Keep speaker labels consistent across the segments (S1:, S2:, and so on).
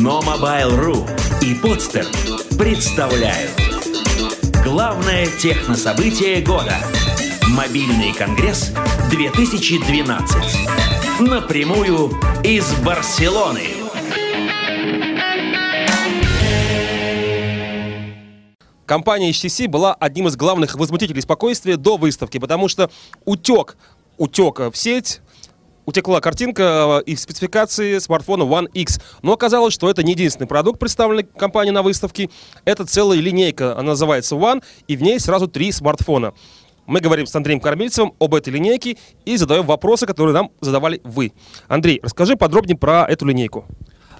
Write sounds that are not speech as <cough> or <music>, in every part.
S1: Но Mobile.ru и Подстер представляют. Главное технособытие года. Мобильный конгресс 2012 Напрямую из Барселоны.
S2: Компания HTC была одним из главных возмутителей спокойствия до выставки, потому что утек, утек в сеть утекла картинка э, из спецификации смартфона One X. Но оказалось, что это не единственный продукт, представленный компанией на выставке. Это целая линейка, она называется One, и в ней сразу три смартфона. Мы говорим с Андреем Кормильцевым об этой линейке и задаем вопросы, которые нам задавали вы. Андрей, расскажи подробнее про эту линейку.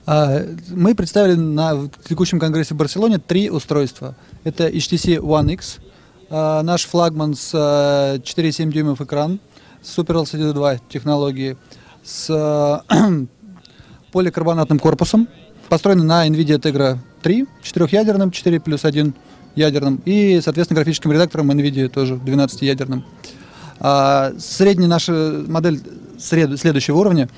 S3: А, мы представили на текущем конгрессе в Барселоне три устройства. Это HTC One X, а, наш флагман с 4,7 а, дюймов экран, Super LCD 2 технологии с <clears throat> поликарбонатным корпусом, построенный на NVIDIA Tegra 3, четырехъядерным, 4 плюс 1 ядерным, и, соответственно, графическим редактором NVIDIA тоже 12-ядерным. А, средняя наша модель сред, следующего уровня,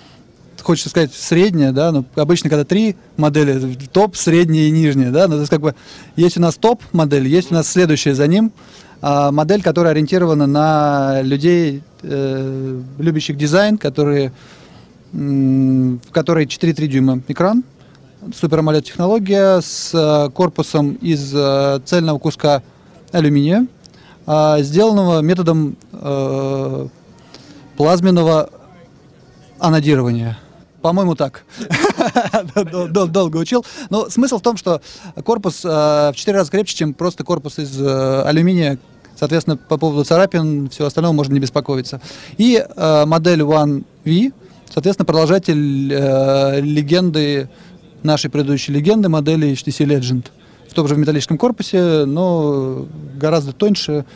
S3: хочется сказать средняя, да, но обычно когда три модели, топ, средняя и нижняя, да, ну, то есть как бы есть у нас топ модель, есть у нас следующая за ним, модель, которая ориентирована на людей, э, любящих дизайн, которые, в которой 4,3 дюйма экран, Супер AMOLED технология с э, корпусом из э, цельного куска алюминия, э, сделанного методом плазменного анодирования. По-моему, так. <laughs> Долго учил. Но смысл в том, что корпус в 4 раза крепче, чем просто корпус из алюминия, Соответственно, по поводу царапин, всего остального можно не беспокоиться. И э, модель One V, соответственно, продолжатель э, легенды, нашей предыдущей легенды модели HTC Legend. В том же металлическом корпусе, но гораздо тоньше,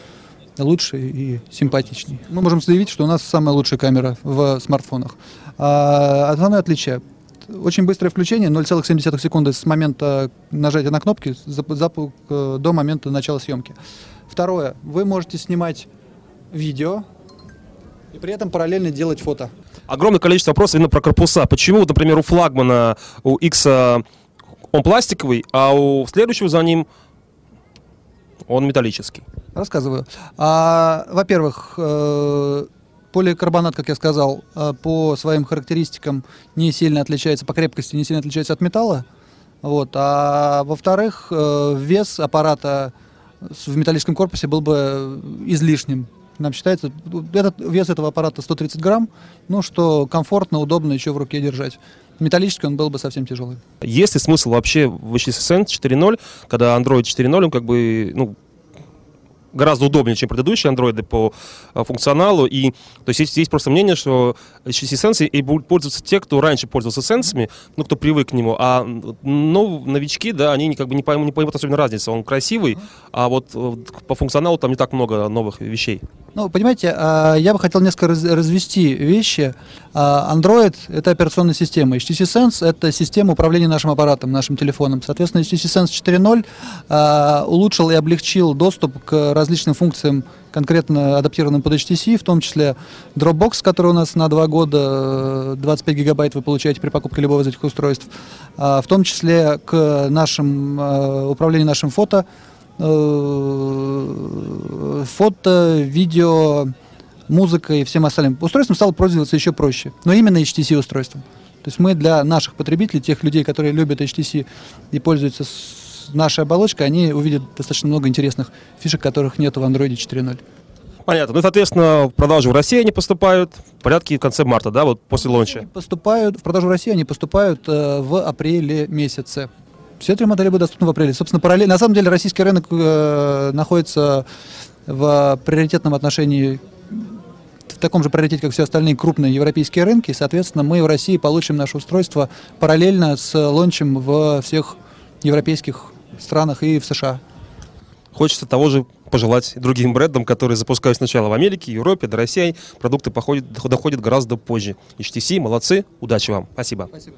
S3: лучше и симпатичнее. Мы можем заявить, что у нас самая лучшая камера в смартфонах. А, основное отличие очень быстрое включение, 0,7 секунды с момента нажатия на кнопки э, до момента начала съемки. Второе, вы можете снимать видео и при этом параллельно делать фото.
S2: Огромное количество вопросов именно про корпуса. Почему, например, у флагмана, у X он пластиковый, а у следующего за ним он металлический?
S3: Рассказываю. А, во-первых, э, поликарбонат, как я сказал, э, по своим характеристикам не сильно отличается, по крепкости не сильно отличается от металла. Вот. А во-вторых, э, вес аппарата в металлическом корпусе был бы излишним. Нам считается, этот, вес этого аппарата 130 грамм, ну, что комфортно, удобно еще в руке держать. Металлический он был бы совсем тяжелый.
S2: Есть ли смысл вообще в HTC 4.0, когда Android 4.0, он как бы, ну, гораздо удобнее, чем предыдущие андроиды по а, функционалу. И, то есть, есть, есть просто мнение, что HTC Sense и будут пользоваться те, кто раньше пользовался сенсами, ну, кто привык к нему. А ну, новички, да, они как бы не поймут, не поймут особенно разницы. Он красивый, а вот э, по функционалу там не так много новых вещей.
S3: Ну, понимаете, а, я бы хотел несколько развести вещи. А, Android — это операционная система. HTC Sense — это система управления нашим аппаратом, нашим телефоном. Соответственно, HTC Sense 4.0 а, улучшил и облегчил доступ к различным функциям, конкретно адаптированным под HTC, в том числе Dropbox, который у нас на два года, 25 э, гигабайт вы получаете при покупке любого из этих устройств, в том числе к нашим, управлению нашим фото, Э, фото, видео, музыка и всем остальным. Устройством стало пользоваться еще проще, но именно HTC устройством. То есть мы для наших потребителей, тех людей, которые любят HTC и пользуются нашей оболочкой, они увидят достаточно много интересных фишек, которых нет в Android 4.0.
S2: Понятно. Ну, соответственно, в продажу в России они поступают в порядке в конце марта, да, вот после лонча? Они
S3: поступают, в продажу в России они поступают э, в апреле месяце. Все три модели будут доступны в апреле. Собственно, параллельно. На самом деле российский рынок э, находится в приоритетном отношении в таком же приоритете, как все остальные крупные европейские рынки. Соответственно, мы в России получим наше устройство параллельно с лончем в всех европейских странах и в США.
S2: Хочется того же пожелать другим брендам, которые запускают сначала в Америке, Европе, до России. Продукты походят, доходят гораздо позже. HTC, молодцы, удачи вам. Спасибо. Спасибо.